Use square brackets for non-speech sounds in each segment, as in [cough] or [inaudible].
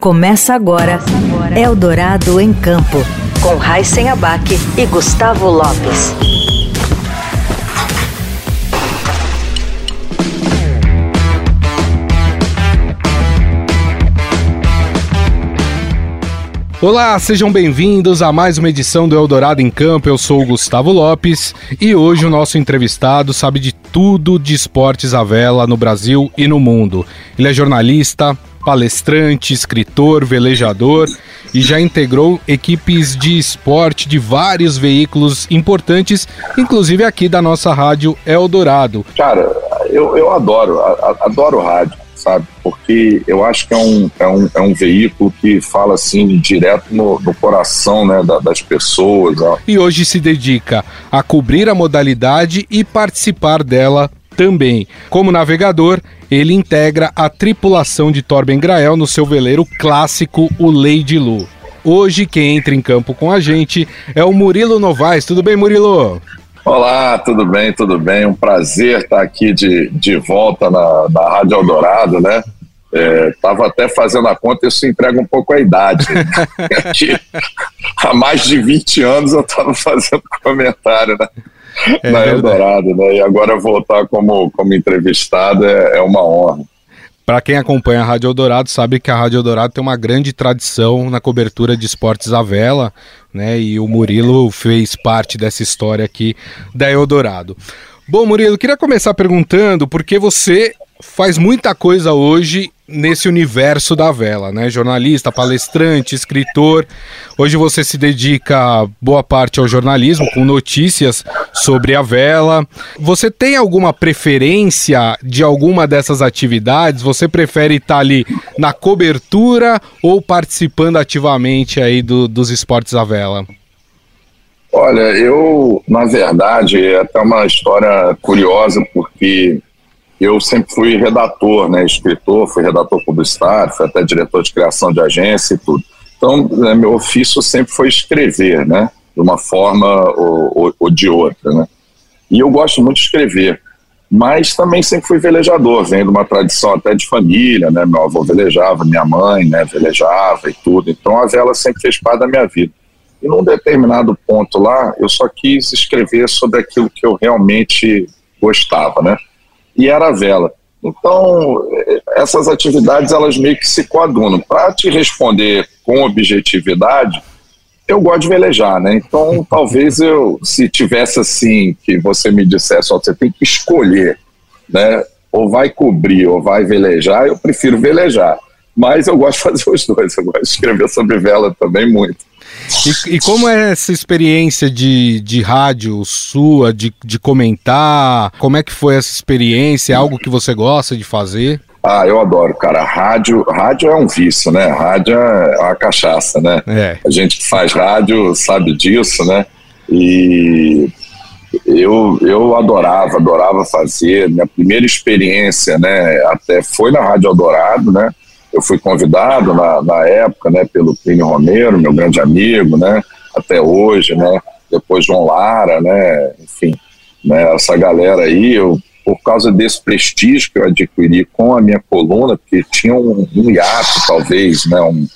Começa agora Eldorado em Campo, com Raíssen Abac e Gustavo Lopes. Olá, sejam bem-vindos a mais uma edição do Eldorado em Campo. Eu sou o Gustavo Lopes e hoje o nosso entrevistado sabe de tudo de esportes à vela no Brasil e no mundo. Ele é jornalista, palestrante, escritor, velejador e já integrou equipes de esporte de vários veículos importantes, inclusive aqui da nossa rádio Eldorado. Cara, eu, eu adoro, adoro rádio, sabe? Porque eu acho que é um, é um, é um veículo que fala assim direto no, no coração né, da, das pessoas. Ó. E hoje se dedica a cobrir a modalidade e participar dela também. Como navegador, ele integra a tripulação de Torben Grael no seu veleiro clássico, o Lady Lu. Hoje, quem entra em campo com a gente é o Murilo Novaes. Tudo bem, Murilo? Olá, tudo bem, tudo bem. Um prazer estar aqui de, de volta na, na Rádio Eldorado, né? Estava é, até fazendo a conta, isso entrega um pouco a idade. [laughs] [laughs] há mais de 20 anos eu estava fazendo comentário né? É na Eldorado, né? E agora voltar como, como entrevistado é, é uma honra. Para quem acompanha a Rádio Eldorado, sabe que a Rádio Eldorado tem uma grande tradição na cobertura de esportes à vela, né? E o Murilo fez parte dessa história aqui da Eldorado. Bom, Murilo, queria começar perguntando por que você faz muita coisa hoje nesse universo da vela, né? Jornalista, palestrante, escritor. Hoje você se dedica boa parte ao jornalismo com notícias sobre a vela. Você tem alguma preferência de alguma dessas atividades? Você prefere estar ali na cobertura ou participando ativamente aí do, dos esportes à vela? Olha, eu, na verdade, é até uma história curiosa, porque eu sempre fui redator, né, escritor, fui redator publicitário, fui até diretor de criação de agência e tudo. Então, né, meu ofício sempre foi escrever, né, de uma forma ou, ou, ou, de outra, né. E eu gosto muito de escrever, mas também sempre fui velejador, vem de uma tradição até de família, né, meu avô velejava, minha mãe, né, velejava e tudo. Então, a vela sempre fez parte da minha vida. E num determinado ponto lá, eu só quis escrever sobre aquilo que eu realmente gostava, né e era a vela. Então, essas atividades, elas meio que se coadunam. Para te responder com objetividade, eu gosto de velejar, né? Então, [laughs] talvez eu, se tivesse assim, que você me dissesse, ó, você tem que escolher, né? Ou vai cobrir ou vai velejar, eu prefiro velejar. Mas eu gosto de fazer os dois, eu gosto de escrever sobre vela também muito. E, e, como é essa experiência de, de rádio sua, de, de comentar? Como é que foi essa experiência? É algo que você gosta de fazer? Ah, eu adoro, cara. Rádio, rádio é um vício, né? Rádio é uma cachaça, né? É. A gente que faz rádio sabe disso, né? E eu, eu adorava, adorava fazer. Minha primeira experiência, né? Até foi na Rádio Eldorado, né? Eu fui convidado na, na época, né, pelo Plínio Romero, meu grande amigo, né, até hoje, né, depois João Lara, né, enfim, né, essa galera aí, eu, por causa desse prestígio que eu adquiri com a minha coluna, porque tinha um, um hiato, talvez, né, um,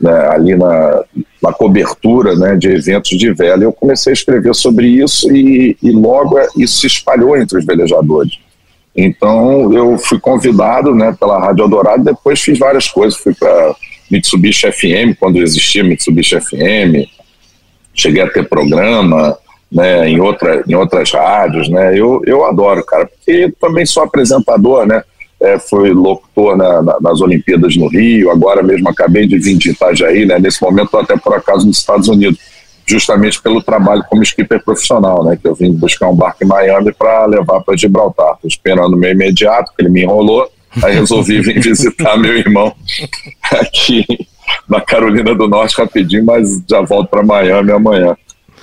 né, ali na, na cobertura né, de eventos de vela, eu comecei a escrever sobre isso e, e logo isso se espalhou entre os velejadores. Então eu fui convidado né, pela Rádio Eldorado, depois fiz várias coisas, fui para Mitsubishi FM, quando existia Mitsubishi FM, cheguei a ter programa né, em, outra, em outras rádios, né, eu, eu adoro, cara, porque também sou apresentador, né, é, fui locutor na, na, nas Olimpíadas no Rio, agora mesmo acabei de vir de Itajaí, né, nesse momento estou até por acaso nos Estados Unidos, justamente pelo trabalho como skipper profissional, né? Que eu vim buscar um barco em Miami para levar para Gibraltar. Tô esperando o meu imediato, que ele me enrolou. Aí resolvi vir [laughs] visitar meu irmão aqui na Carolina do Norte rapidinho, mas já volto para Miami amanhã.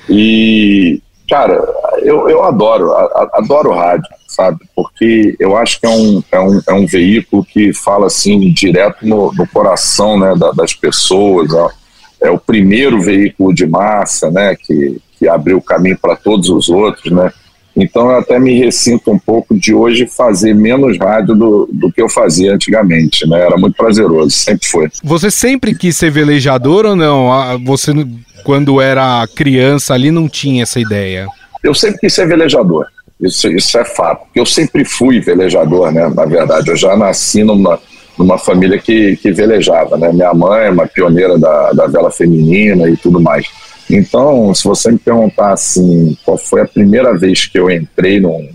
E, cara, eu, eu adoro, adoro rádio, sabe? Porque eu acho que é um, é um, é um veículo que fala assim direto no, no coração né, da, das pessoas. Ó é o primeiro veículo de massa, né, que, que abriu caminho para todos os outros, né. Então eu até me ressinto um pouco de hoje fazer menos rádio do, do que eu fazia antigamente, né? Era muito prazeroso, sempre foi. Você sempre quis ser velejador ou não? Ah, você, quando era criança ali, não tinha essa ideia? Eu sempre quis ser velejador, isso, isso é fato. Eu sempre fui velejador, né? Na verdade, eu já nasci numa, numa família que, que velejava, né? Minha mãe é uma pioneira da, da vela feminina e tudo mais. Então, se você me perguntar assim, qual foi a primeira vez que eu entrei num,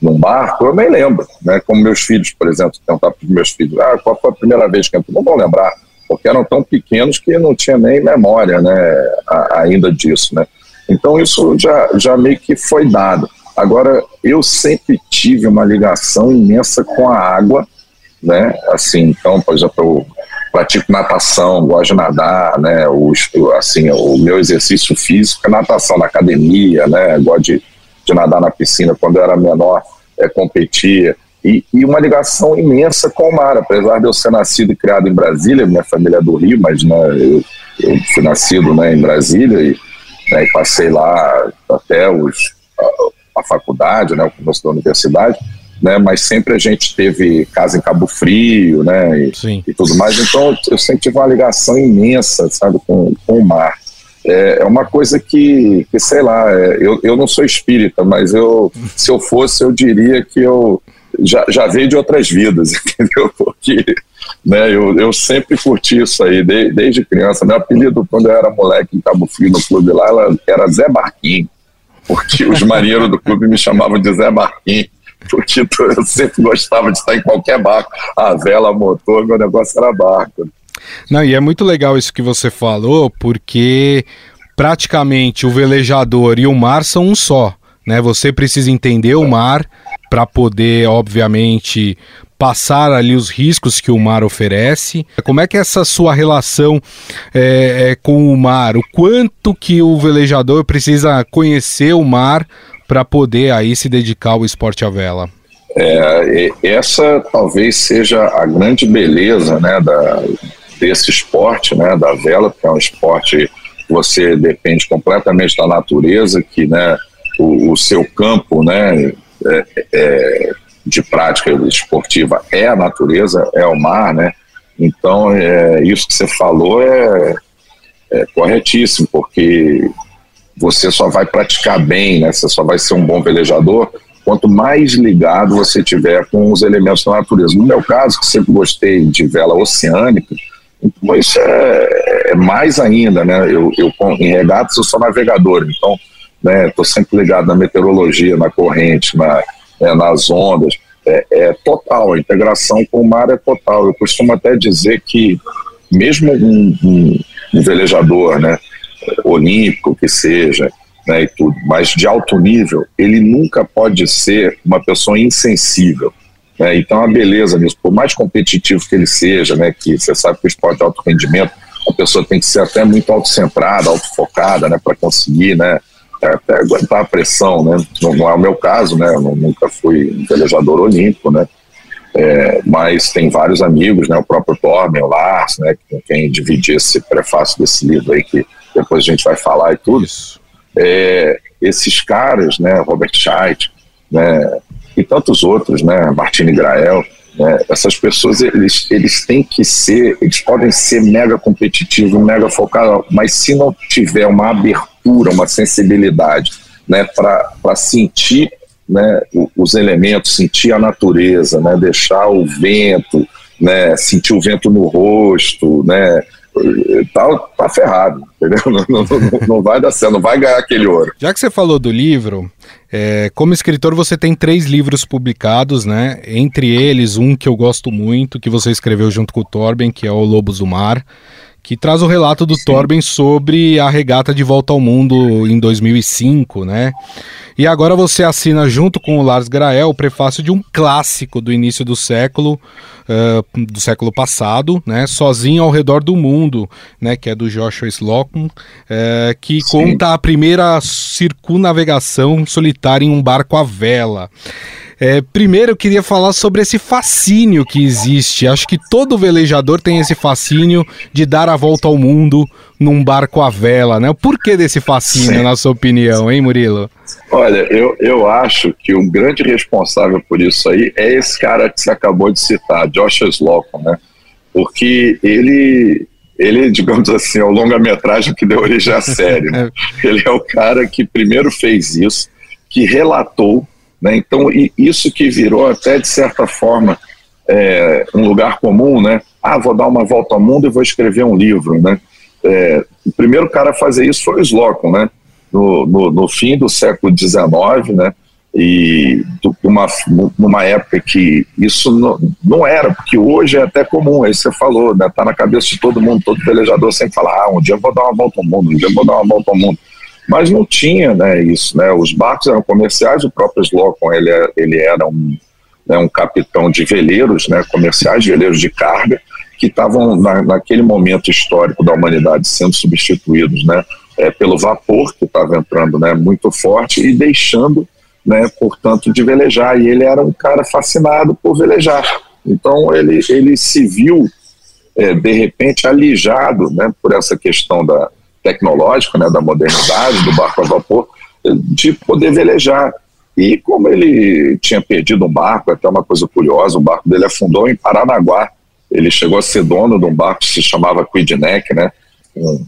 num barco, eu nem lembro, né? Como meus filhos, por exemplo, perguntar para os meus filhos, ah, qual foi a primeira vez que entrou? Não vão lembrar, porque eram tão pequenos que não tinha nem memória, né? A, ainda disso, né? Então, isso já, já meio que foi dado. Agora, eu sempre tive uma ligação imensa com a água, né? Assim, então, por exemplo, eu pratico natação, gosto de nadar, né? O, assim, o meu exercício físico é natação na academia, né? Gosto de, de nadar na piscina quando eu era menor, é, competia. E, e, uma ligação imensa com o mar, apesar de eu ser nascido e criado em Brasília, minha família é do Rio, mas né, eu, eu fui nascido né, em Brasília e, né, e passei lá até os, a, a faculdade, né, o começo da universidade né? Mas sempre a gente teve casa em Cabo Frio, né? E, e tudo mais. Então eu sempre tive uma ligação imensa, sabe, com, com o mar. É, é uma coisa que, que sei lá, é, eu, eu não sou espírita, mas eu, [laughs] se eu fosse, eu diria que eu já, já veio de outras vidas, [laughs] entendeu? Porque né, eu, eu sempre curti isso aí, de, desde criança. Meu apelido, quando eu era moleque em Cabo Frio, no clube lá, era Zé Barquinho, porque os marinheiros do clube me chamavam de Zé Barquinho porque [laughs] eu sempre gostava de estar em qualquer barco, a vela, motor, meu negócio era barco. Não, e é muito legal isso que você falou, porque praticamente o velejador e o mar são um só, né? Você precisa entender o mar para poder, obviamente, passar ali os riscos que o mar oferece. Como é que é essa sua relação é, é, com o mar? O quanto que o velejador precisa conhecer o mar para poder aí se dedicar ao esporte à vela? É, essa talvez seja a grande beleza né, da, desse esporte, né, da vela, que é um esporte que você depende completamente da natureza, que né, o, o seu campo né, é, é, de prática esportiva é a natureza, é o mar, né? Então, é, isso que você falou é, é corretíssimo, porque você só vai praticar bem, né? Você só vai ser um bom velejador quanto mais ligado você tiver com os elementos da natureza. No meu caso, que sempre gostei de vela oceânica, então isso é, é mais ainda, né? Eu, eu em regatas eu sou navegador, então, né? Estou sempre ligado na meteorologia, na corrente, na, né, nas ondas. É, é, total, a integração com o mar é total. Eu costumo até dizer que mesmo um, um, um velejador, né? Olímpico que seja, né, e tudo, mas de alto nível, ele nunca pode ser uma pessoa insensível. Né? Então, a beleza nisso, por mais competitivo que ele seja, né, que você sabe que o esporte de alto rendimento, a pessoa tem que ser até muito autocentrada, autofocada, né, para conseguir, né, até aguentar a pressão, né? Não, não, é o meu caso, né? Eu nunca fui um velejador olímpico, né? É, mas tem vários amigos, né? O próprio Torben, o Lars, né? Com quem dividi esse prefácio desse livro aí que depois a gente vai falar e tudo. É, esses caras, né, Robert Scheidt, né, e tantos outros, né, Martini Grael, né, essas pessoas, eles, eles têm que ser, eles podem ser mega competitivos, mega focados, mas se não tiver uma abertura, uma sensibilidade, né, para sentir né, os elementos, sentir a natureza, né, deixar o vento, né, sentir o vento no rosto, né, tá, tá ferrado, entendeu? [laughs] Não, não, não, vai dar certo, não vai ganhar aquele ouro. Já que você falou do livro, é, como escritor você tem três livros publicados, né? Entre eles, um que eu gosto muito, que você escreveu junto com o Torben, que é o Lobos do Mar que traz o relato do Sim. Torben sobre a regata de volta ao mundo em 2005, né? E agora você assina junto com o Lars Grael o prefácio de um clássico do início do século, uh, do século passado, né? Sozinho ao redor do mundo, né? Que é do Joshua Slocum, uh, que Sim. conta a primeira circunnavegação solitária em um barco à vela. É, primeiro eu queria falar sobre esse fascínio que existe. Acho que todo velejador tem esse fascínio de dar a volta ao mundo num barco à vela, né? O porquê desse fascínio, Sim. na sua opinião, hein, Murilo? Olha, eu, eu acho que um grande responsável por isso aí é esse cara que você acabou de citar, Josh Slocum, né? Porque ele, ele, [laughs] digamos assim, é o longa-metragem que deu origem à série. Né? [laughs] Ele é o cara que primeiro fez isso, que relatou, né? Então, isso que virou até, de certa forma, é, um lugar comum, né? Ah, vou dar uma volta ao mundo e vou escrever um livro, né? É, o primeiro cara a fazer isso foi o Slocum, né? No, no, no fim do século XIX, né? E numa, numa época que isso não, não era, porque hoje é até comum, aí você falou, né? Tá na cabeça de todo mundo, todo velejador sempre fala, ah, um dia eu vou dar uma volta ao mundo, um dia eu vou dar uma volta ao mundo. Mas não tinha, né, isso, né? Os barcos eram comerciais, o próprio Slocum, ele, é, ele era um, né, um capitão de veleiros, né, comerciais, veleiros de carga, que estavam na, naquele momento histórico da humanidade sendo substituídos, né, é, pelo vapor que estava entrando, né, muito forte e deixando, né, portanto, de velejar. E ele era um cara fascinado por velejar. Então ele ele se viu é, de repente alijado, né, por essa questão da tecnológica, né, da modernidade do barco a vapor, de poder velejar. E como ele tinha perdido um barco, até uma coisa curiosa, o barco dele afundou em Paranaguá. Ele chegou a ser dono de um barco que se chamava Quidneck, né? Um,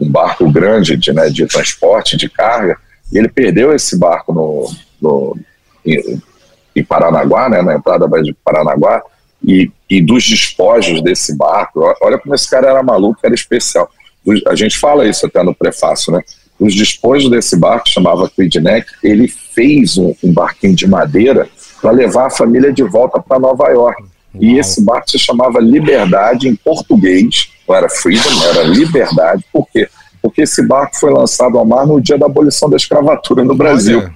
um, barco grande de, né, de transporte, de carga, e ele perdeu esse barco no, no em, em, Paranaguá, né, na entrada de Paranaguá, e, e dos despojos desse barco, olha como esse cara era maluco, era especial. A gente fala isso até no prefácio, né? os despojos desse barco, chamava Quidneck, ele fez um, um barquinho de madeira para levar a família de volta para Nova York. E esse barco se chamava Liberdade em português, não era Freedom, era Liberdade. Por quê? Porque esse barco foi lançado ao mar no dia da abolição da escravatura no Brasil. Olha.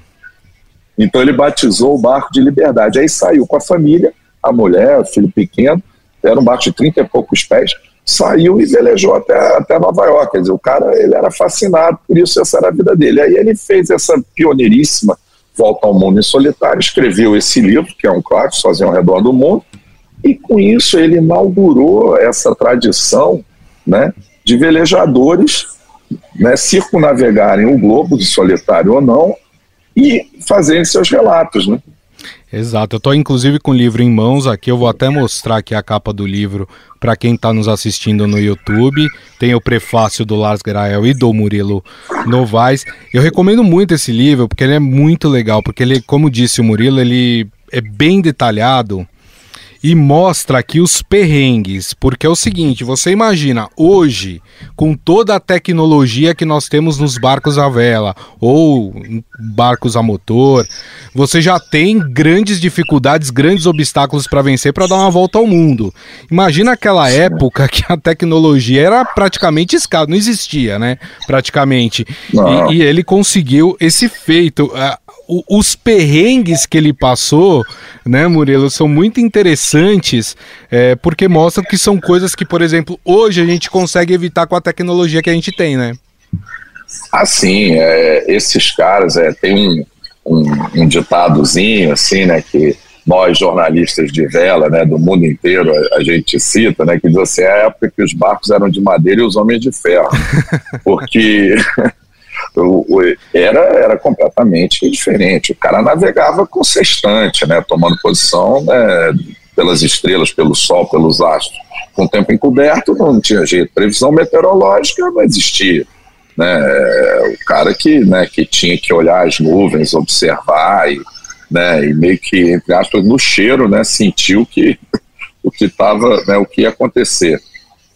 Então ele batizou o barco de Liberdade. Aí saiu com a família, a mulher, o filho pequeno, era um barco de 30 e poucos pés, saiu e velejou até, até Nova York. Quer dizer, o cara ele era fascinado por isso, essa era a vida dele. Aí ele fez essa pioneiríssima volta ao mundo em solitário, escreveu esse livro, que é um clássico, Sozinho ao Redor do Mundo, e com isso ele inaugurou essa tradição né, de velejadores né, circunnavegarem o globo, de solitário ou não, e fazerem seus relatos. Né? Exato, eu estou inclusive com o livro em mãos aqui, eu vou até mostrar aqui a capa do livro para quem está nos assistindo no YouTube. Tem o prefácio do Lars Grael e do Murilo Novaes. Eu recomendo muito esse livro porque ele é muito legal, porque ele, como disse o Murilo, ele é bem detalhado e mostra aqui os perrengues, porque é o seguinte, você imagina hoje com toda a tecnologia que nós temos nos barcos a vela ou barcos a motor, você já tem grandes dificuldades, grandes obstáculos para vencer para dar uma volta ao mundo. Imagina aquela época que a tecnologia era praticamente escassa, não existia, né? Praticamente. E, e, ele conseguiu esse feito o, os perrengues que ele passou, né, Murilo, são muito interessantes, é, porque mostram que são coisas que, por exemplo, hoje a gente consegue evitar com a tecnologia que a gente tem, né? Assim, é, esses caras, é, tem um, um, um, ditadozinho, assim, né, que nós jornalistas de vela, né, do mundo inteiro, a, a gente cita, né, que diz assim, é a época que os barcos eram de madeira e os homens de ferro, [laughs] porque era, era completamente diferente. O cara navegava com sextante, né, tomando posição né, pelas estrelas, pelo sol, pelos astros. Com o tempo encoberto não tinha jeito. Previsão meteorológica não existia. Né, o cara que, né, que tinha que olhar as nuvens, observar e, né, e meio que, entre aspas, no cheiro, né, sentiu que [laughs] o que estava, né, o que ia acontecer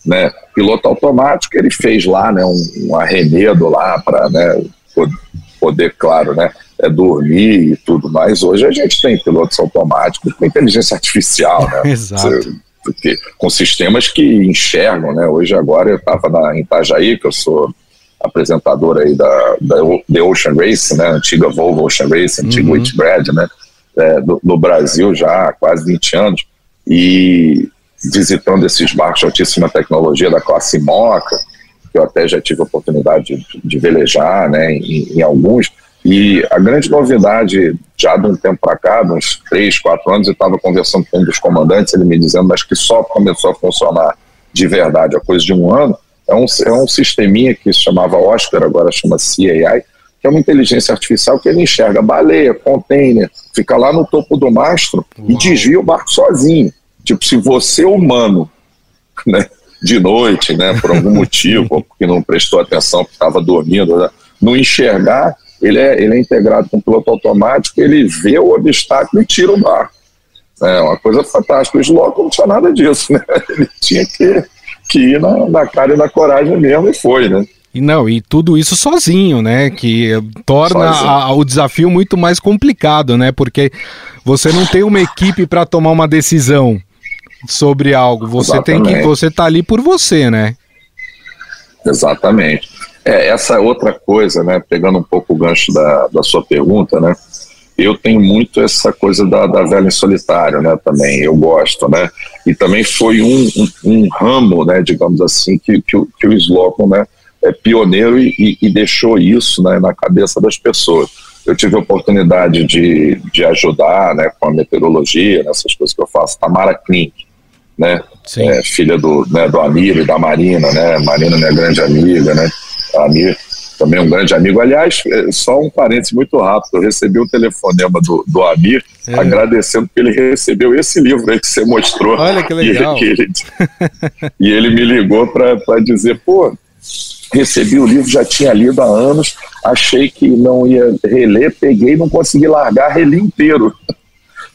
né, piloto automático, ele fez lá, né, um, um arremedo lá para, né, poder, claro, né, é, dormir e tudo mais. Hoje a gente tem pilotos automáticos com inteligência artificial, né? [laughs] Exato. Porque, com sistemas que enxergam, né? Hoje agora eu estava em Itajaí, que eu sou apresentador aí da, da The Ocean Race, né? Antiga Volvo Ocean Race, antigo uhum. Whitbread, né? É, no, no Brasil já há quase 20 anos. E visitando esses barcos de altíssima tecnologia da classe Moca, que eu até já tive a oportunidade de, de velejar né, em, em, alguns. E a grande novidade, já de um tempo para cá, de uns três, quatro anos, eu estava conversando com um dos comandantes, ele me dizendo, mas que só começou a funcionar de verdade há coisa de um ano, é um, é um sisteminha que se chamava Oscar, agora chama CAI, que é uma inteligência artificial que ele enxerga baleia, container, fica lá no topo do mastro Uau. e desvia o barco sozinho. Tipo, se você, humano, [laughs] né, de noite, né, por algum motivo, porque não prestou atenção, porque estava dormindo, né, não enxergar, ele é, ele é integrado com o piloto automático, ele vê o obstáculo e tira o barco. É uma coisa fantástica. O Sloco não tinha nada disso, né? [laughs] Ele tinha que, que ir na, na cara e na coragem mesmo e foi, né? E não, e tudo isso sozinho, né? Que torna a, o desafio muito mais complicado, né? Porque você não tem uma equipe para tomar uma decisão sobre algo. Você Exatamente. tem que você tá ali por você, né? Exatamente. É, essa é outra coisa, né? Pegando um pouco o gancho da, da sua pergunta, né? Eu tenho muito essa coisa da, da velha em solitário, né? Também eu gosto, né? E também foi um, um, um ramo, né? Digamos assim, que, que, que o Slocum, né? É pioneiro e, e, deixou isso né, na cabeça das pessoas. Eu tive a oportunidade de, de ajudar né, com a meteorologia, nessas coisas que eu faço, Tamara Klink, né? É, filha do, né, do Amir e da Marina, né? Marina, minha grande amiga, né? Amir também um grande amigo. Aliás, é, só um parênteses muito rápido: eu recebi um telefonema do, do Amir é. agradecendo que ele recebeu esse livro aí que você mostrou. Olha que legal. E ele, e ele me ligou para dizer: pô, recebi o livro, já tinha lido há anos, achei que não ia reler, peguei não consegui largar, reli inteiro.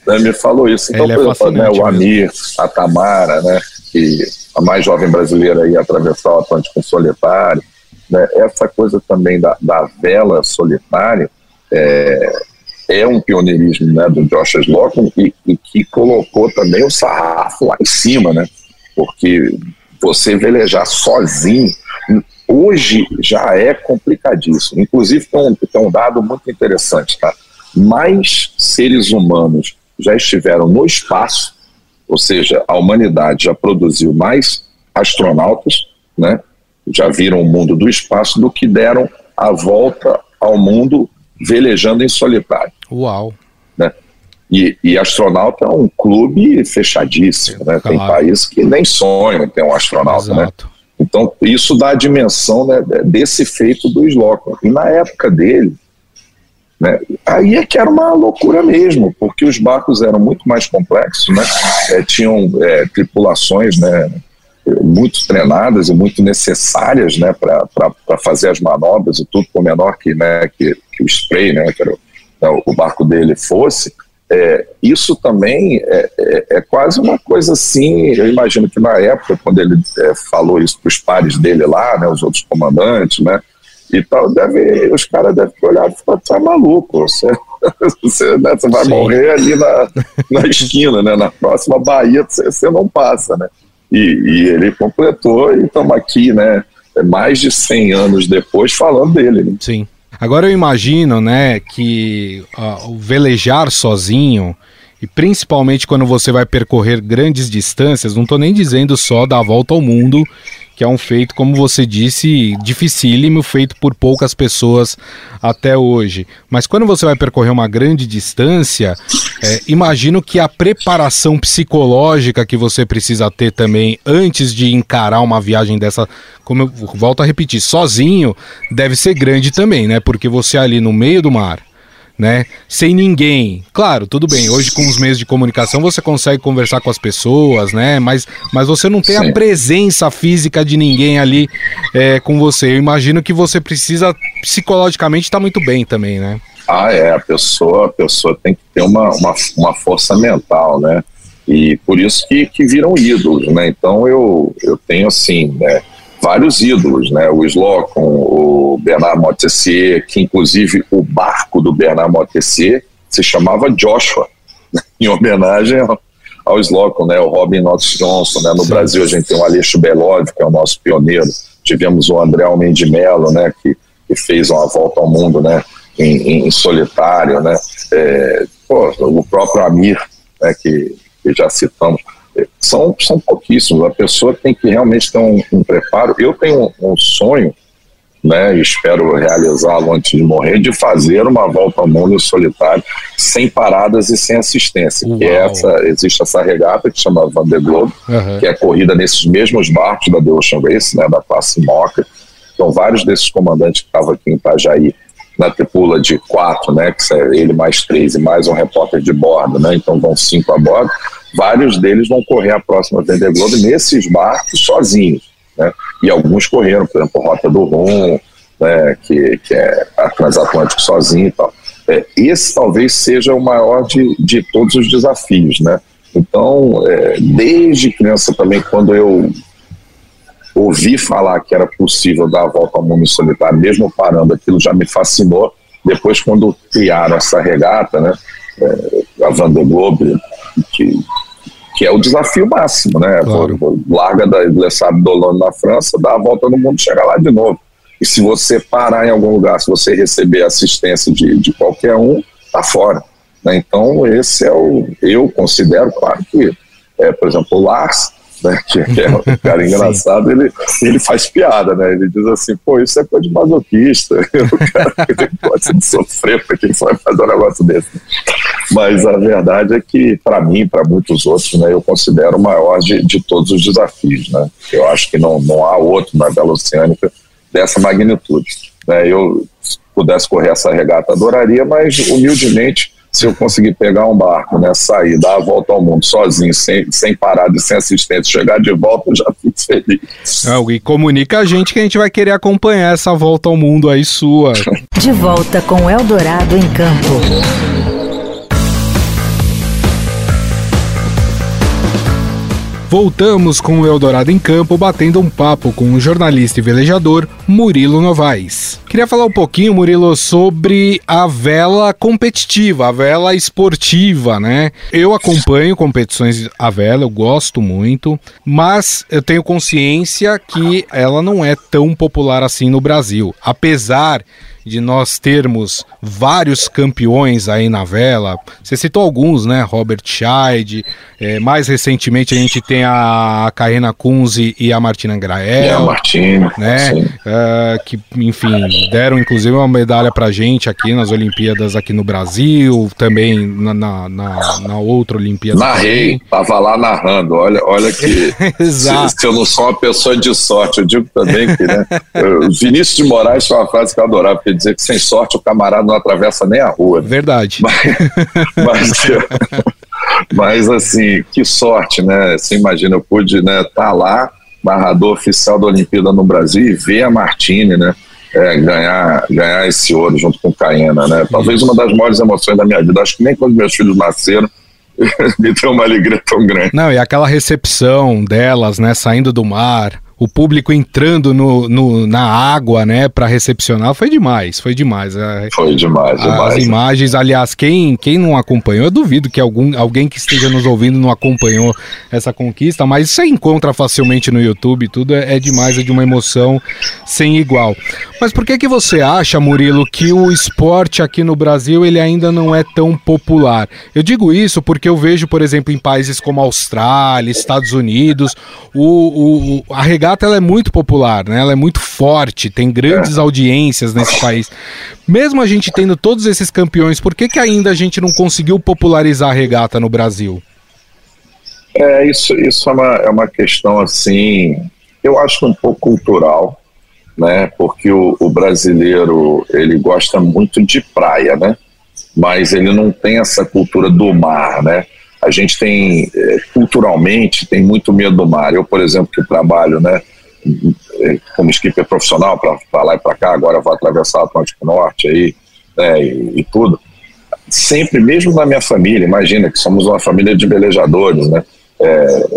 Né, me falou isso. Então, Ele por exemplo, né, o Amir, a Tamara, né, que a mais jovem brasileira ia atravessar o Atlântico solitário, né, essa coisa também da, da vela solitária é, é um pioneirismo né, do Josh Slocum e, e, que colocou também o sarrafo lá em cima, né? Porque você velejar sozinho hoje já é complicadíssimo. Inclusive tem um, tem um dado muito interessante, tá? Mais seres humanos já estiveram no espaço, ou seja, a humanidade já produziu mais astronautas, né? Já viram o mundo do espaço do que deram a volta ao mundo velejando em solitário. Uau! Né? E, e astronauta é um clube fechadíssimo, né? Claro. Tem países que nem sonham em ter um astronauta, né? Exato. né? Então, isso dá a dimensão né, desse feito do Slocum. E na época dele, né, aí é que era uma loucura mesmo, porque os barcos eram muito mais complexos, né, é, tinham é, tripulações né, muito treinadas e muito necessárias né, para fazer as manobras e tudo, por menor que, né, que, que o spray, né, que era o, né, o barco dele fosse, é, isso também é, é, é, quase uma coisa assim. Eu imagino que na época, quando ele é, falou isso para os pares dele lá, né, os outros comandantes, né, e tal, deve, os caras devem ter olhado e falar: tá maluco, você, [laughs] você, né, você vai Sim. morrer ali na, na esquina, né, na próxima Bahia você, você não passa, né. E, e ele completou e estamos aqui, né, mais de 100 anos depois, falando dele. Né? Sim. Agora eu imagino, né, que uh, o velejar sozinho, e principalmente quando você vai percorrer grandes distâncias, não estou nem dizendo só dar a volta ao mundo que é um feito, como você disse, dificílimo, feito por poucas pessoas até hoje. Mas quando você vai percorrer uma grande distância, é, imagino que a preparação psicológica que você precisa ter também antes de encarar uma viagem dessa, como eu volto a repetir, sozinho, deve ser grande também, né? Porque você ali no meio do mar né? Sem ninguém. Claro, tudo bem. Hoje com os meios de comunicação você consegue conversar com as pessoas, né? Mas, mas você não tem Sim. a presença física de ninguém ali é, com você. Eu imagino que você precisa psicologicamente estar tá muito bem também, né? Ah, é. A pessoa, a pessoa tem que ter uma, uma, uma força mental, né? E por isso que, que viram ídolos, né? Então eu, eu tenho assim, né? Vários ídolos, né? O Slocum, o Bernard Montessier, que inclusive o barco do Bernard Montessier se chamava Joshua, [laughs] em homenagem ao, ao Slocum, né? O Robin Knox Johnson, né? No Sim. Brasil a gente tem o Aleixo Belov, que é o nosso pioneiro. Tivemos o André Almeida Mello, né? Que, que fez uma volta ao mundo, né? Em, em solitário, né? É, pô, o próprio Amir, né? Que, que já citamos são, são pouquíssimos. A pessoa tem que realmente ter um, um preparo. Eu tenho um, um sonho, né, espero realizá-lo antes de morrer, de fazer uma volta ao mundo solitário, sem paradas e sem assistência. Uau. Que é essa, existe essa regata que chama Van der Globe, uhum. que é corrida nesses mesmos barcos da The Ocean Race, né, da classe Mocha. Então, vários desses comandantes que estavam aqui em Itajaí na tripula de quatro, né, que é ele mais três e mais um repórter de bordo, né, então vão cinco a bordo, vários deles vão correr a próxima Vendée Globe nesses barcos sozinhos, né, e alguns correram, por exemplo, Rota do Rum, né, que, que é a Transatlântico sozinho e tal. É, esse talvez seja o maior de, de todos os desafios, né, então, é, desde criança também, quando eu ouvi falar que era possível dar a volta ao mundo solitário, mesmo parando, aquilo já me fascinou. Depois, quando criaram essa regata, né, é, a Van der Globe, que, que é o desafio máximo, né? Claro. Larga da Iglesias Dolone na França, dá a volta no mundo, chega lá de novo. E se você parar em algum lugar, se você receber assistência de, de qualquer um, tá fora. Né? Então, esse é o. Eu considero, claro que, é, por exemplo, o Lars né, que, que é um cara engraçado, ele, ele faz piada, né? Ele diz assim, pô, isso é coisa de masoquista. [laughs] o cara gosta de sofrer, para quem vai fazer um negócio desse? Mas a verdade é que, para mim, para muitos outros, né, eu considero o maior de, de todos os desafios, né? Eu acho que não, não há outro na Bela Oceânica dessa magnitude. Né? Eu, se pudesse correr essa regata, adoraria, mas humildemente se eu conseguir pegar um barco, né, sair, dar a volta ao mundo sozinho, sem, sem parada e sem assistente, chegar de volta, eu já fico feliz. É, e comunica a gente que a gente vai querer acompanhar essa volta ao mundo aí sua. De volta com Eldorado em Campo. Voltamos com o Eldorado em Campo, batendo um papo com o jornalista e velejador Murilo Novaes. Queria falar um pouquinho, Murilo, sobre a vela competitiva, a vela esportiva, né? Eu acompanho competições a vela, eu gosto muito, mas eu tenho consciência que ela não é tão popular assim no Brasil. Apesar de nós termos vários campeões aí na vela. Você citou alguns, né? Robert Scheid. É, mais recentemente a gente tem a Karina Kunze e a Martina Grael. E a Martina, né? Uh, que, enfim, deram inclusive uma medalha pra gente aqui nas Olimpíadas aqui no Brasil, também na, na, na, na outra Olimpíada. Narrei, tava lá narrando. Olha, olha que. [laughs] Exato. Se, se, eu não sou uma pessoa de sorte, eu digo também que, né? Vinícius de Moraes foi uma frase que eu adorava, porque dizer que sem sorte o camarada não atravessa nem a rua. Verdade. Mas, [laughs] mas, [laughs] mas, assim, que sorte, né? Você imagina, eu pude estar né, tá lá, narrador oficial da Olimpíada no Brasil, e ver a Martine, né? É, ganhar, ganhar esse ouro junto com Caena, né? Talvez uma das maiores emoções da minha vida. Acho que nem quando meus filhos nasceram, [laughs] me deu uma alegria tão grande. Não, e aquela recepção delas, né, saindo do mar, o público entrando no, no na água, né, para recepcionar, foi demais, foi demais. Foi demais, demais. As imagens, aliás, quem, quem não acompanhou, eu duvido que algum, alguém que esteja nos ouvindo não acompanhou essa conquista, mas você encontra facilmente no YouTube, tudo é, é demais, é de uma emoção sem igual. Mas por que que você acha, Murilo, que o esporte aqui no Brasil ele ainda não é tão popular? Eu digo isso porque eu vejo, por exemplo, em países como Austrália, Estados Unidos, o, o, a regata ela é muito popular, né? Ela é muito forte, tem grandes audiências nesse país. Mesmo a gente tendo todos esses campeões, por que, que ainda a gente não conseguiu popularizar a regata no Brasil? É, isso, isso é, uma, é uma questão assim, eu acho um pouco cultural né? Porque o, o, brasileiro ele gosta muito de praia, né? Mas ele não tem essa cultura do mar, né? A gente tem é, culturalmente tem muito medo do mar. Eu, por exemplo, que trabalho, né? É, como skipper profissional para lá e para cá, agora vou atravessar o Atlântico Norte aí, né? E, e tudo. Sempre, mesmo na minha família, imagina que somos uma família de velejadores, né? É,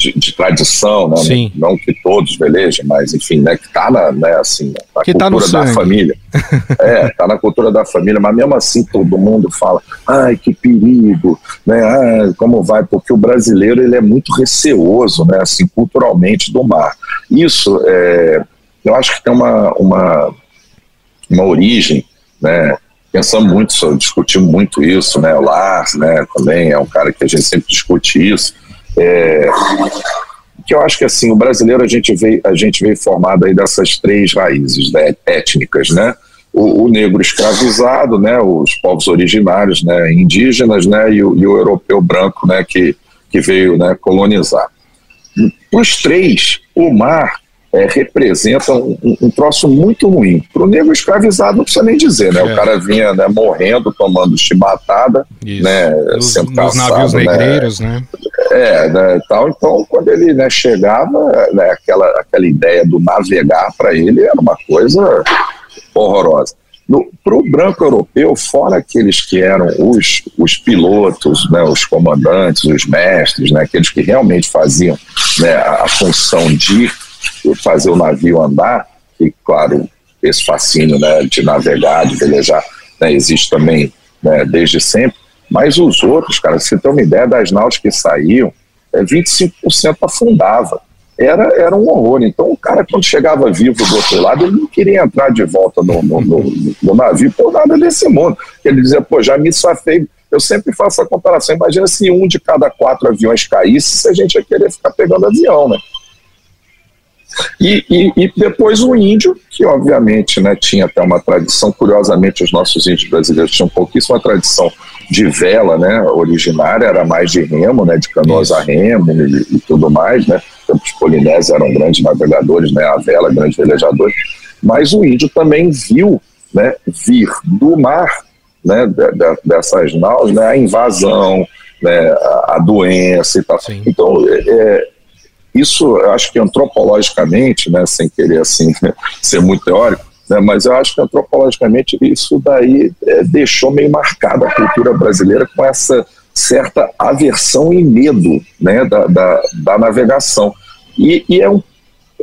de, de tradição, né? Sim. Não, não, que todos velejem, mas enfim, né? Que está na, né, assim, na que tá cultura tá da família. [laughs] é, tá na cultura da família, mas mesmo assim todo mundo fala, ai, que perigo, né? Ah, como vai? Porque o brasileiro ele é muito receoso, né? Assim, culturalmente do mar. Isso, é, eu acho que tem uma, uma, uma origem, né? Pensamos muito, discutimos muito isso, né? O Lars, né? Também é um cara que a gente sempre discute isso é, que eu acho que assim, o brasileiro a gente veio, a gente veio formado aí dessas três raízes né, étnicas, né? O, o, negro escravizado, né, os povos originários, né, indígenas, né, e o, e o europeu branco, né, que, que veio, né, colonizar. Os três, o mar é, representa um, um, troço muito ruim. Para o negro escravizado, não precisa nem dizer, né? É. O cara vinha né, morrendo, tomando chibatada, Isso. né? Nos, sendo nos navios né? negreiros, né? É, né, tal. Então, quando ele né, chegava, né, aquela, aquela ideia do navegar para ele era uma coisa horrorosa. Para o branco europeu, fora aqueles que eram os, os pilotos, né, os comandantes, os mestres, né, aqueles que realmente faziam né, a função de fazer o navio andar, e claro, esse fascínio né, de navegar, de velejar, né, existe também né, desde sempre, mas os outros, cara, você tem uma ideia das naus que saíam, é, 25% afundava. Era, era um horror. Então, o cara, quando chegava vivo do outro lado, ele não queria entrar de volta no, no, no, no navio por nada desse mundo. Ele dizia, pô, já me safei. Eu sempre faço a comparação. Imagina se um de cada quatro aviões caísse, se a gente ia querer ficar pegando avião, né? E, e, e, depois o índio, que obviamente né, tinha até uma tradição, curiosamente os nossos índios brasileiros tinham pouquíssima tradição de vela, né, originária, era mais de remo, né, de canoas a remo e, e, tudo mais, né, os polinésios eram grandes navegadores, né, a vela, grandes velejadores, mas o índio também viu né, vir do mar, né, de, de, dessas naus, né, a invasão, né, a, a doença e tal. Sim. Então, é, é isso, eu acho que antropologicamente, né, sem querer assim [laughs] ser muito teórico, né, mas eu acho que antropologicamente isso daí é, deixou meio marcada a cultura brasileira com essa certa aversão e medo né, da, da, da navegação. E, e, é um,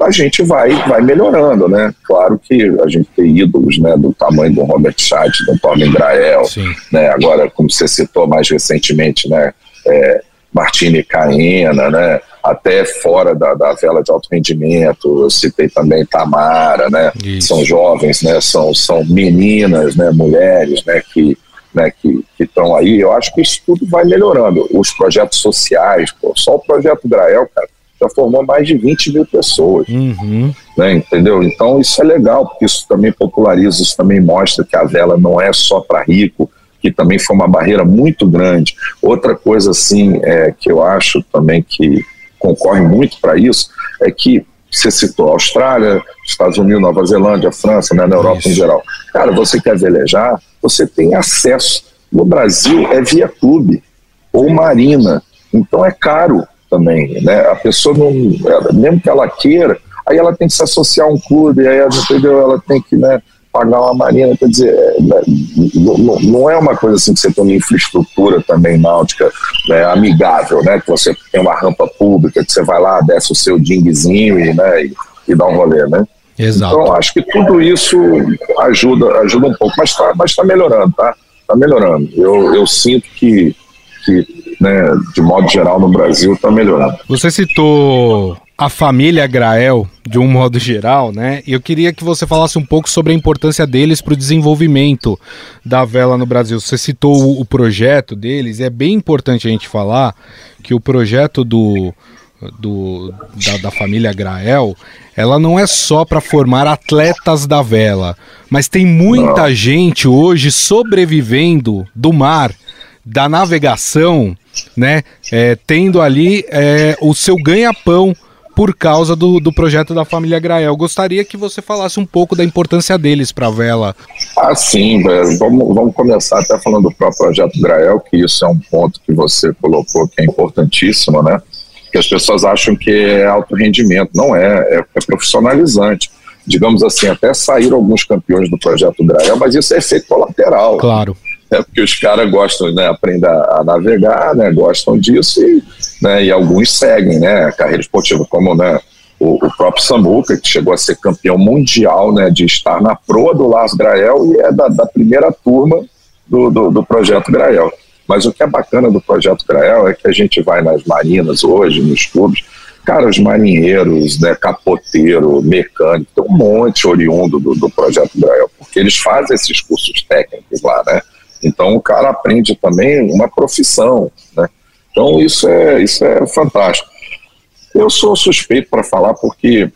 a gente vai, vai melhorando, né? Claro que a gente tem ídolos né, do tamanho do Robert Schad, do Tommy Grael, né? agora, como você citou mais recentemente, né, é, Martini Caena, né? Até fora da, da vela de alto rendimento. Eu citei também Tamara, né? Isso. São jovens, né? São, são meninas, né? Mulheres, né? Que né, que estão aí, eu acho que isso tudo vai melhorando. Os projetos sociais, pô, só o projeto Grael, cara, já formou mais de 20 mil pessoas. Uhum. Né, entendeu? Então isso é legal, porque isso também populariza, isso também mostra que a vela não é só para rico, que também foi uma barreira muito grande. Outra coisa, assim, é, que eu acho também que concorre muito para isso, é que você citou Austrália, Estados Unidos, Nova Zelândia, França, né, na Europa isso. em geral. Cara, você quer velejar, você tem acesso. No Brasil é via clube ou marina, então é caro também, né? A pessoa não, mesmo que ela queira, aí ela tem que se associar a um clube, aí entendeu? Ela tem que, né? Pagar uma marina, quer dizer, é, né, não, não, é uma coisa assim que você tem uma infraestrutura também náutica né, amigável, né? Que você tem uma rampa pública, que você vai lá, desce o seu dinguezinho e, né, e, e dá um rolê, né? Exato. Então, acho que tudo isso ajuda, ajuda um pouco, mas está mas tá melhorando, tá? Está melhorando. Eu, eu sinto que, que né, de modo geral, no Brasil está melhorando. Você citou a família Grael, de um modo geral, né? E eu queria que você falasse um pouco sobre a importância deles para o desenvolvimento da vela no Brasil. Você citou o, projeto deles, é bem importante a gente falar que o projeto do, do da, da família Grael, ela não é só para formar atletas da vela, mas tem muita gente hoje sobrevivendo do mar, da navegação, né? É, tendo ali é, o seu ganha-pão por causa do, do projeto da família Grael. Gostaria que você falasse um pouco da importância deles para a vela. Ah, sim, vamos, vamos começar até falando do próprio projeto Grael, que isso é um ponto que você colocou que é importantíssimo, né? Que as pessoas acham que é alto rendimento. Não é, é, é profissionalizante digamos assim, até saíram alguns campeões do projeto Grael, mas isso é efeito colateral. Claro é porque os caras gostam, né, aprender a navegar, né, gostam disso e, né, e alguns seguem, né, a carreira esportiva, como, né, o, o, próprio Samuca, que chegou a ser campeão mundial, né, de estar na proa do Lars Grael e é da, da primeira turma do, do, do, projeto Grael. Mas o que é bacana do projeto Grael é que a gente vai nas marinas hoje, nos clubes, cara, os marinheiros, né, capoteiro, mecânico, tem um monte oriundo do, do projeto Grael, porque eles fazem esses cursos técnicos lá, né, então o cara aprende também uma profissão, né? Então isso é, isso é fantástico. Eu sou suspeito para falar porque,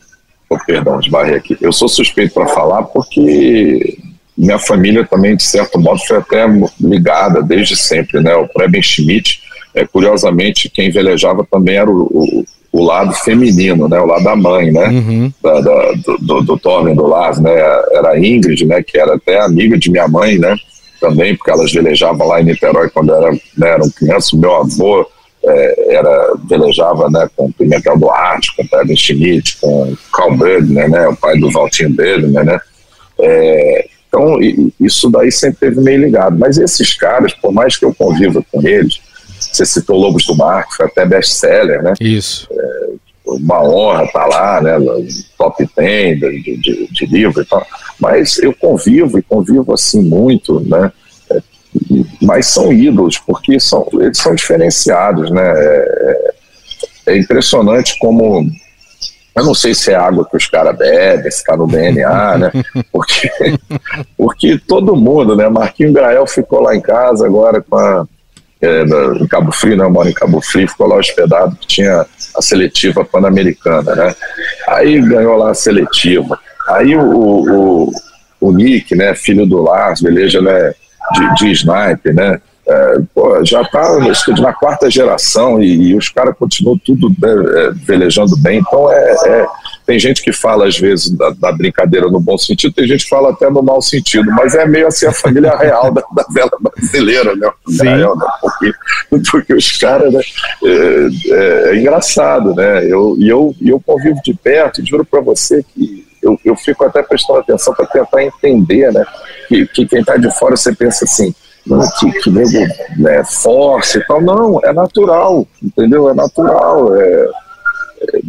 oh, perdão, esbarrei aqui. Eu sou suspeito para falar porque minha família também, de certo modo, foi até ligada desde sempre, né? O Preben Schmidt, é, curiosamente, quem velejava também era o, o, o lado feminino, né, o lado da mãe, né, uhum. da, da, do, do, do Torben, do Lars, né, era a Ingrid, né, que era até amiga de minha mãe, né, também, porque elas velejavam lá em Niterói quando era, né, eram crianças, meu avô é, era, velejava, né, com Pimentel Duarte, com Pedro Schmidt, com Carl Bödner, né, o pai do Valtinho Bödner, né, é, então isso daí sempre teve meio ligado, mas esses caras, por mais que eu conviva com eles, você citou Lobos do Mar, que foi até best-seller, né? Isso. É, uma honra estar tá lá, né? Top 10 de, de, de, livro e tal. Mas eu convivo e convivo assim muito, né? É, mas são ídolos, porque são, eles são diferenciados, né? É, é impressionante como eu não sei se é água que os caras bebem, se tá no DNA, né? [laughs] Porque, porque todo mundo, né? Marquinhos Grael ficou lá em casa agora com a, é, em Cabo Frio, né? Eu moro em Cabo Frio, ficou lá hospedado, que tinha a seletiva pan-americana, né? Aí ganhou lá a seletiva. Aí o, o, o Nick, né, filho do Lars, beleza, né, de, de sniper, né? É, pô, já está na quarta geração e, e os caras continuam tudo né, é, velejando bem. Então é, é, tem gente que fala às vezes da, da, brincadeira no bom sentido, tem gente que fala até no mau sentido, mas é meio assim a família real da, da vela brasileira, né? Israel, né? Porque, porque os caras, né? É, é, é, engraçado, né? Eu, e eu, eu convivo de perto, juro para você que eu, eu fico até prestando atenção para tentar entender, né? Que, que quem está de fora você pensa assim que, que nego né, force e tal. Não, é natural, entendeu? É natural. É, é,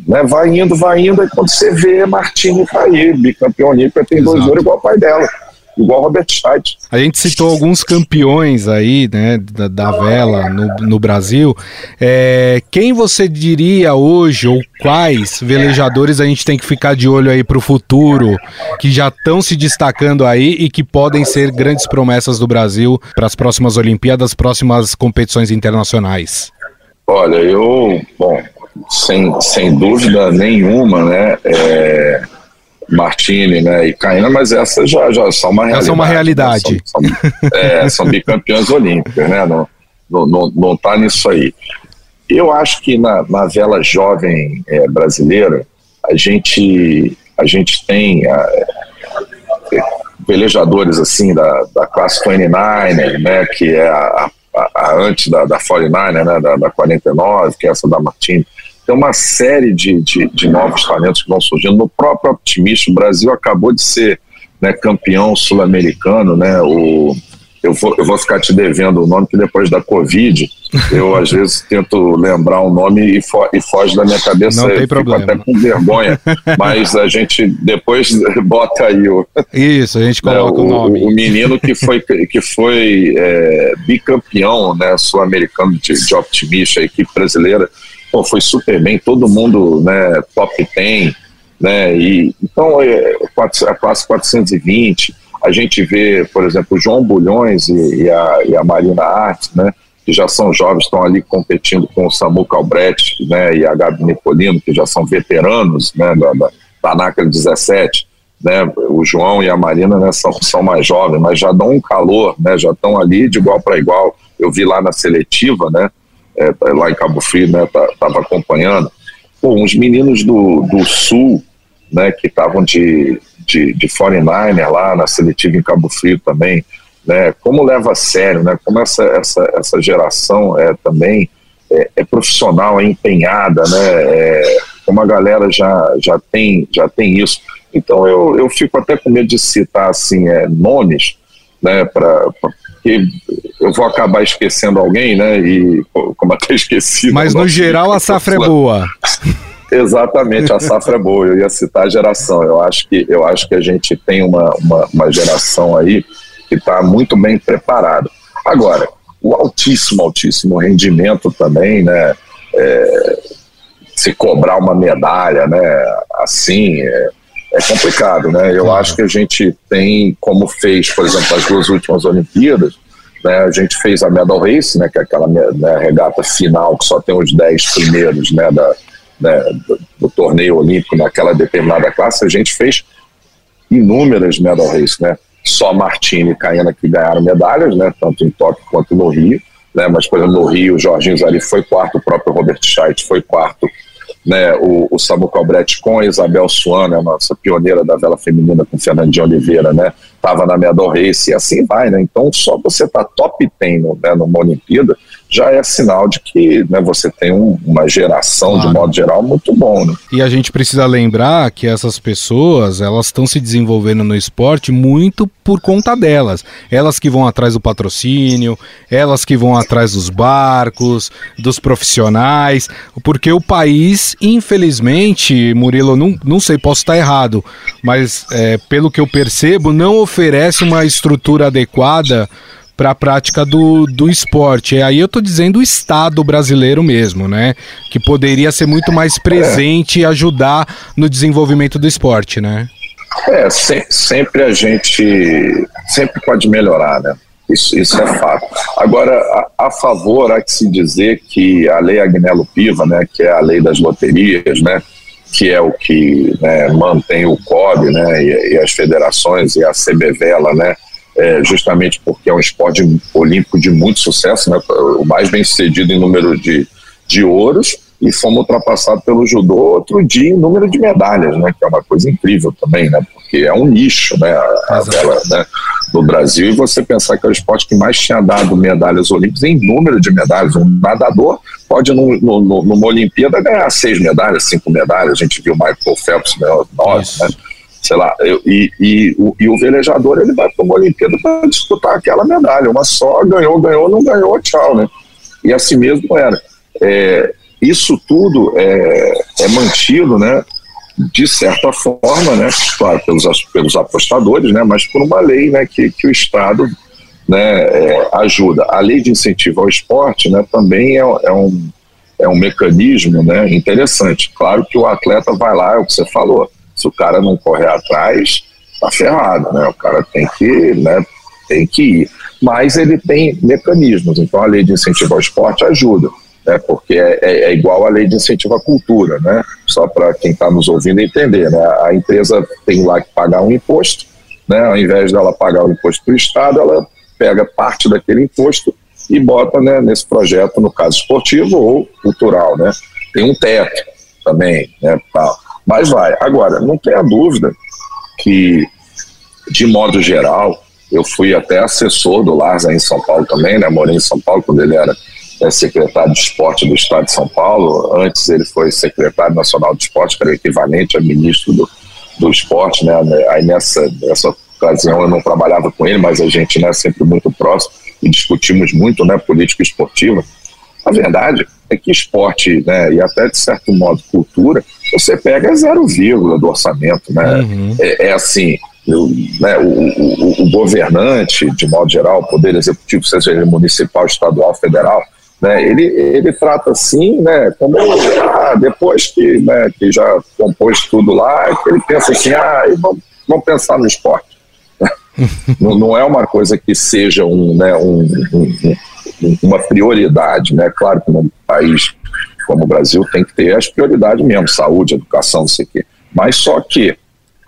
né, vai indo, vai indo, aí quando você vê Martini tá aí, bicampeão olímpico, tem Exato. dois ouros igual o pai dela igual Robert Scheidt. A gente citou alguns campeões aí, né, da, da vela no, no Brasil. É, quem você diria hoje, ou quais velejadores a gente tem que ficar de olho aí para o futuro, que já estão se destacando aí e que podem ser grandes promessas do Brasil para as próximas Olimpíadas, próximas competições internacionais? Olha, eu, bom, sem, sem dúvida nenhuma, né, é Martini né, e Caína, mas essas já, já são uma realidade. É uma realidade. Né? São, são, é, são bicampeãs olímpicas, né? Não, não, não, tá nisso aí. Eu acho que na, na vela jovem é, brasileira, a gente, a gente tem a, velejadores assim da, da classe 29, né, que é a, a, a antes da, da 49, né, da, da 49, que é essa da Martini tem uma série de, de, de, novos talentos que vão surgindo. No próprio Optimista, o Brasil acabou de ser né, campeão sul-americano, né? O, eu, vou, eu vou ficar te devendo o nome, que depois da Covid, eu às [laughs] vezes tento lembrar o um nome e, fo, e, foge da minha cabeça. Não tem problema. até com vergonha. mas a gente depois [laughs] bota aí o. Isso, a gente coloca né, o, o, nome. O menino que foi, que foi é, bicampeão né, sul-americano de, de optimista, a equipe brasileira pô, foi super bem, todo mundo, né, top 10, né, e então é, a classe 420, a gente vê, por exemplo, o João Bulhões e, e, a, e a Marina Artes, né, que já são jovens, estão ali competindo com o Samu Calbretti, né, e a Gabi Nicolino, que já são veteranos, né, da, da, da NACA 17, né, o João e a Marina, né, são, são mais jovens, mas já dão um calor, né, já estão ali de igual para igual, eu vi lá na seletiva, né, é, tá lá em Cabo Frio, né, estava tá, acompanhando, pô, uns meninos do, do Sul, né, que estavam de, de, de 49er lá na seletiva em Cabo Frio também, né, como leva a sério, né, como essa, essa, essa geração é também é, é profissional, é empenhada, né, é, como a galera já, já, tem, já tem isso. Então eu, eu fico até com medo de citar assim, é, nomes, né, para que eu vou acabar esquecendo alguém, né? E como até [laughs] esqueci. Mas no geral a safra é boa. [laughs] Exatamente, a safra é boa. Eu ia citar a geração. Eu acho que, eu acho que a gente tem uma, uma, uma geração aí que está muito bem preparada. Agora, o altíssimo, altíssimo rendimento também, né? É, se cobrar uma medalha, né? Assim, é, é complicado, né? Eu acho que a gente tem, como fez, por exemplo, as duas últimas Olimpíadas, né, a gente fez a Medal Race, né, que é aquela né, regata final que só tem os 10 primeiros né, da, né, do, do, torneio olímpico naquela determinada classe, a gente fez inúmeras Medal Race, né? Só Martini e Caena que ganharam medalhas, né, tanto em Tóquio quanto no Rio, né, mas, por exemplo, no Rio, o Jorginho Zari foi quarto, o próprio Robert Scheidt foi quarto né, o, o Samuel Brett com a Isabel Suana, a nossa pioneira da vela feminina com Fernandinho Oliveira, né, estava na Medal Race e assim vai, né, então só você tá top 10 no, né, numa Olimpíada já é sinal de que né, você tem um, uma geração, claro. de modo geral, muito bom. Né? E a gente precisa lembrar que essas pessoas, elas estão se desenvolvendo no esporte muito por conta delas. Elas que vão atrás do patrocínio, elas que vão atrás dos barcos, dos profissionais, porque o país, infelizmente, Murilo, não, não sei, posso estar errado, mas é, pelo que eu percebo, não oferece uma estrutura adequada para a prática do, do esporte. E aí eu estou dizendo o Estado brasileiro mesmo, né? Que poderia ser muito mais presente e ajudar no desenvolvimento do esporte, né? É, se, sempre a gente sempre pode melhorar, né? Isso, isso é fato. Agora, a, a, favor há que se dizer que a lei Agnello Piva, né, que é a lei das loterias, né, que é o que né, mantém o COB, né, e, e, as federações e a CBVela, né, é, justamente porque é um esporte olímpico de muito sucesso, né, o mais bem sucedido em número de, de ouros, e fomos ultrapassados pelo judô outro dia em número de medalhas, né, que é uma coisa incrível também, né, porque é um nicho, né, a, vela, né, do Brasil, e você pensar que é o esporte que mais tinha dado medalhas olímpicas em número de medalhas, um nadador pode no, no, numa Olimpíada ganhar seis medalhas, cinco medalhas, a gente viu o Michael Phelps ganhar nove, né, sei lá, eu, e, e, o, e o velejador ele vai para uma Olimpíada para disputar aquela medalha, uma só, ganhou, ganhou, não ganhou, tchau, né? E assim mesmo era. É, isso tudo é, é mantido, né? De certa forma, né? Claro, pelos, pelos apostadores, né? Mas por uma lei, né? Que, que o Estado né, é, ajuda. A lei de incentivo ao esporte, né? Também é, é um é um mecanismo né, interessante. Claro que o atleta vai lá, é o que você falou, se o cara não correr atrás, tá ferrado, né? O cara tem que, né, tem que ir. Mas ele tem mecanismos, então a lei de incentivo ao esporte ajuda, né? Porque é, é, é igual a lei de incentivo à cultura, né? Só para quem está nos ouvindo entender, né? A empresa tem lá que pagar um imposto, né? Ao invés dela pagar o imposto para o Estado, ela pega parte daquele imposto e bota né, nesse projeto, no caso esportivo ou cultural, né? Tem um teto também, né? Mas vai. Agora, não tenha dúvida que, de modo geral, eu fui até assessor do Lars em São Paulo também, né? Morei em São Paulo quando ele era é, secretário de esporte do Estado de São Paulo. Antes ele foi secretário nacional de esporte, que era equivalente a ministro do, do esporte, né? Aí nessa, nessa ocasião eu não trabalhava com ele, mas a gente, né, sempre muito próximo e discutimos muito, né, política esportiva. A verdade é que esporte, né, e até de certo modo cultura, você pega zero vírgula do orçamento, né? Uhum. É, é, assim, eu, né, o, o, o, governante, de modo geral, o poder executivo, seja ele municipal, estadual, federal, né, ele, ele trata assim, né, como ah, depois que, né, que já compôs tudo lá, ele pensa assim, ah, vamos, vamos pensar no esporte. [laughs] não, não é uma coisa que seja um, né, um, um, uma prioridade, né? Claro que num país como o Brasil tem que ter as prioridades mesmo, saúde, educação, não sei o quê. Mas só que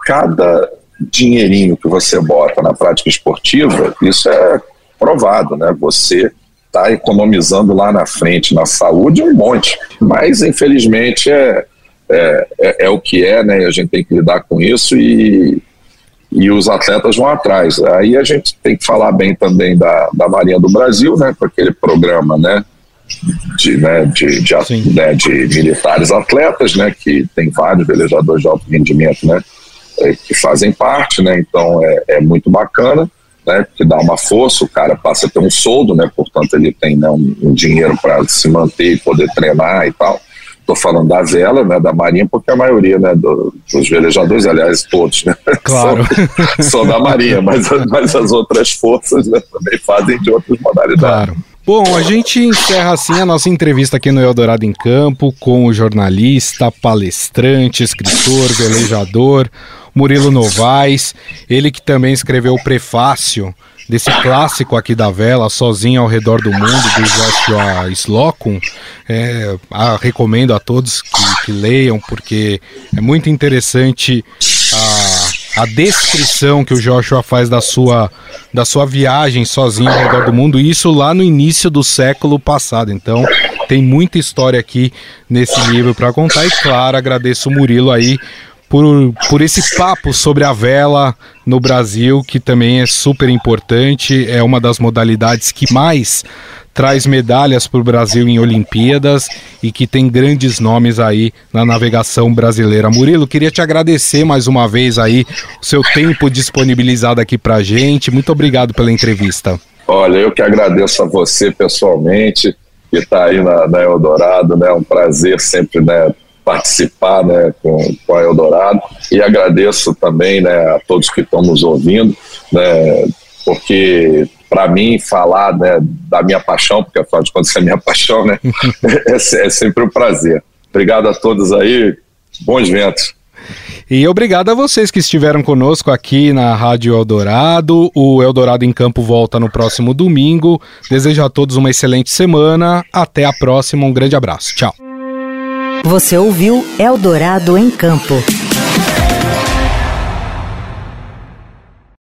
cada dinheirinho que você bota na prática esportiva, isso é provado, né? Você está economizando lá na frente na saúde um monte. Mas, infelizmente, é, é, é, é, o que é, né? A gente tem que lidar com isso e, e os atletas vão atrás. Aí a gente tem que falar bem também da, da Marinha do Brasil, né? Com aquele programa, né? de, né, de, de, né, de militares atletas, né, que tem vários velejadores de alto rendimento, né, é, que fazem parte, né, então é, é, muito bacana, né, que dá uma força, o cara passa a ter um soldo, né, portanto ele tem né, um, um dinheiro para se manter e poder treinar e tal. Estou falando da vela, né, da marinha, porque a maioria né, do, dos velejadores, aliás, todos, né, [laughs] claro. são, são, da marinha, mas, mas as outras forças né, também fazem de outras modalidades. Claro. Bom, a gente encerra assim a nossa entrevista aqui no Eldorado em Campo com o jornalista, palestrante, escritor, velejador Murilo Novaes, ele que também escreveu o prefácio desse clássico aqui da vela, Sozinho ao Redor do Mundo, do Joshua Slocum. É, recomendo a todos que, que leiam, porque é muito interessante a a descrição que o Joshua faz da sua, da sua viagem sozinho ao redor do mundo, isso lá no início do século passado. Então, Tem muita história aqui nesse livro para contar e claro, agradeço o Murilo aí por, por esse papo sobre a vela no Brasil, que também é super importante, é uma das modalidades que mais traz medalhas para o Brasil em Olimpíadas e que tem grandes nomes aí na navegação brasileira. Murilo, queria te agradecer mais uma vez aí o seu tempo disponibilizado aqui para gente. Muito obrigado pela entrevista. Olha, eu que agradeço a você pessoalmente que está aí na, na Eldorado, né? É um prazer sempre, né? Participar né, com, com a Eldorado e agradeço também né, a todos que estão nos ouvindo, né, porque para mim falar né, da minha paixão, porque afinal de contas é minha [laughs] paixão, né, [laughs] é, é sempre um prazer. Obrigado a todos aí, bons ventos. E obrigado a vocês que estiveram conosco aqui na Rádio Eldorado. O Eldorado em Campo volta no próximo domingo. Desejo a todos uma excelente semana. Até a próxima. Um grande abraço. Tchau. Você ouviu Eldorado em Campo.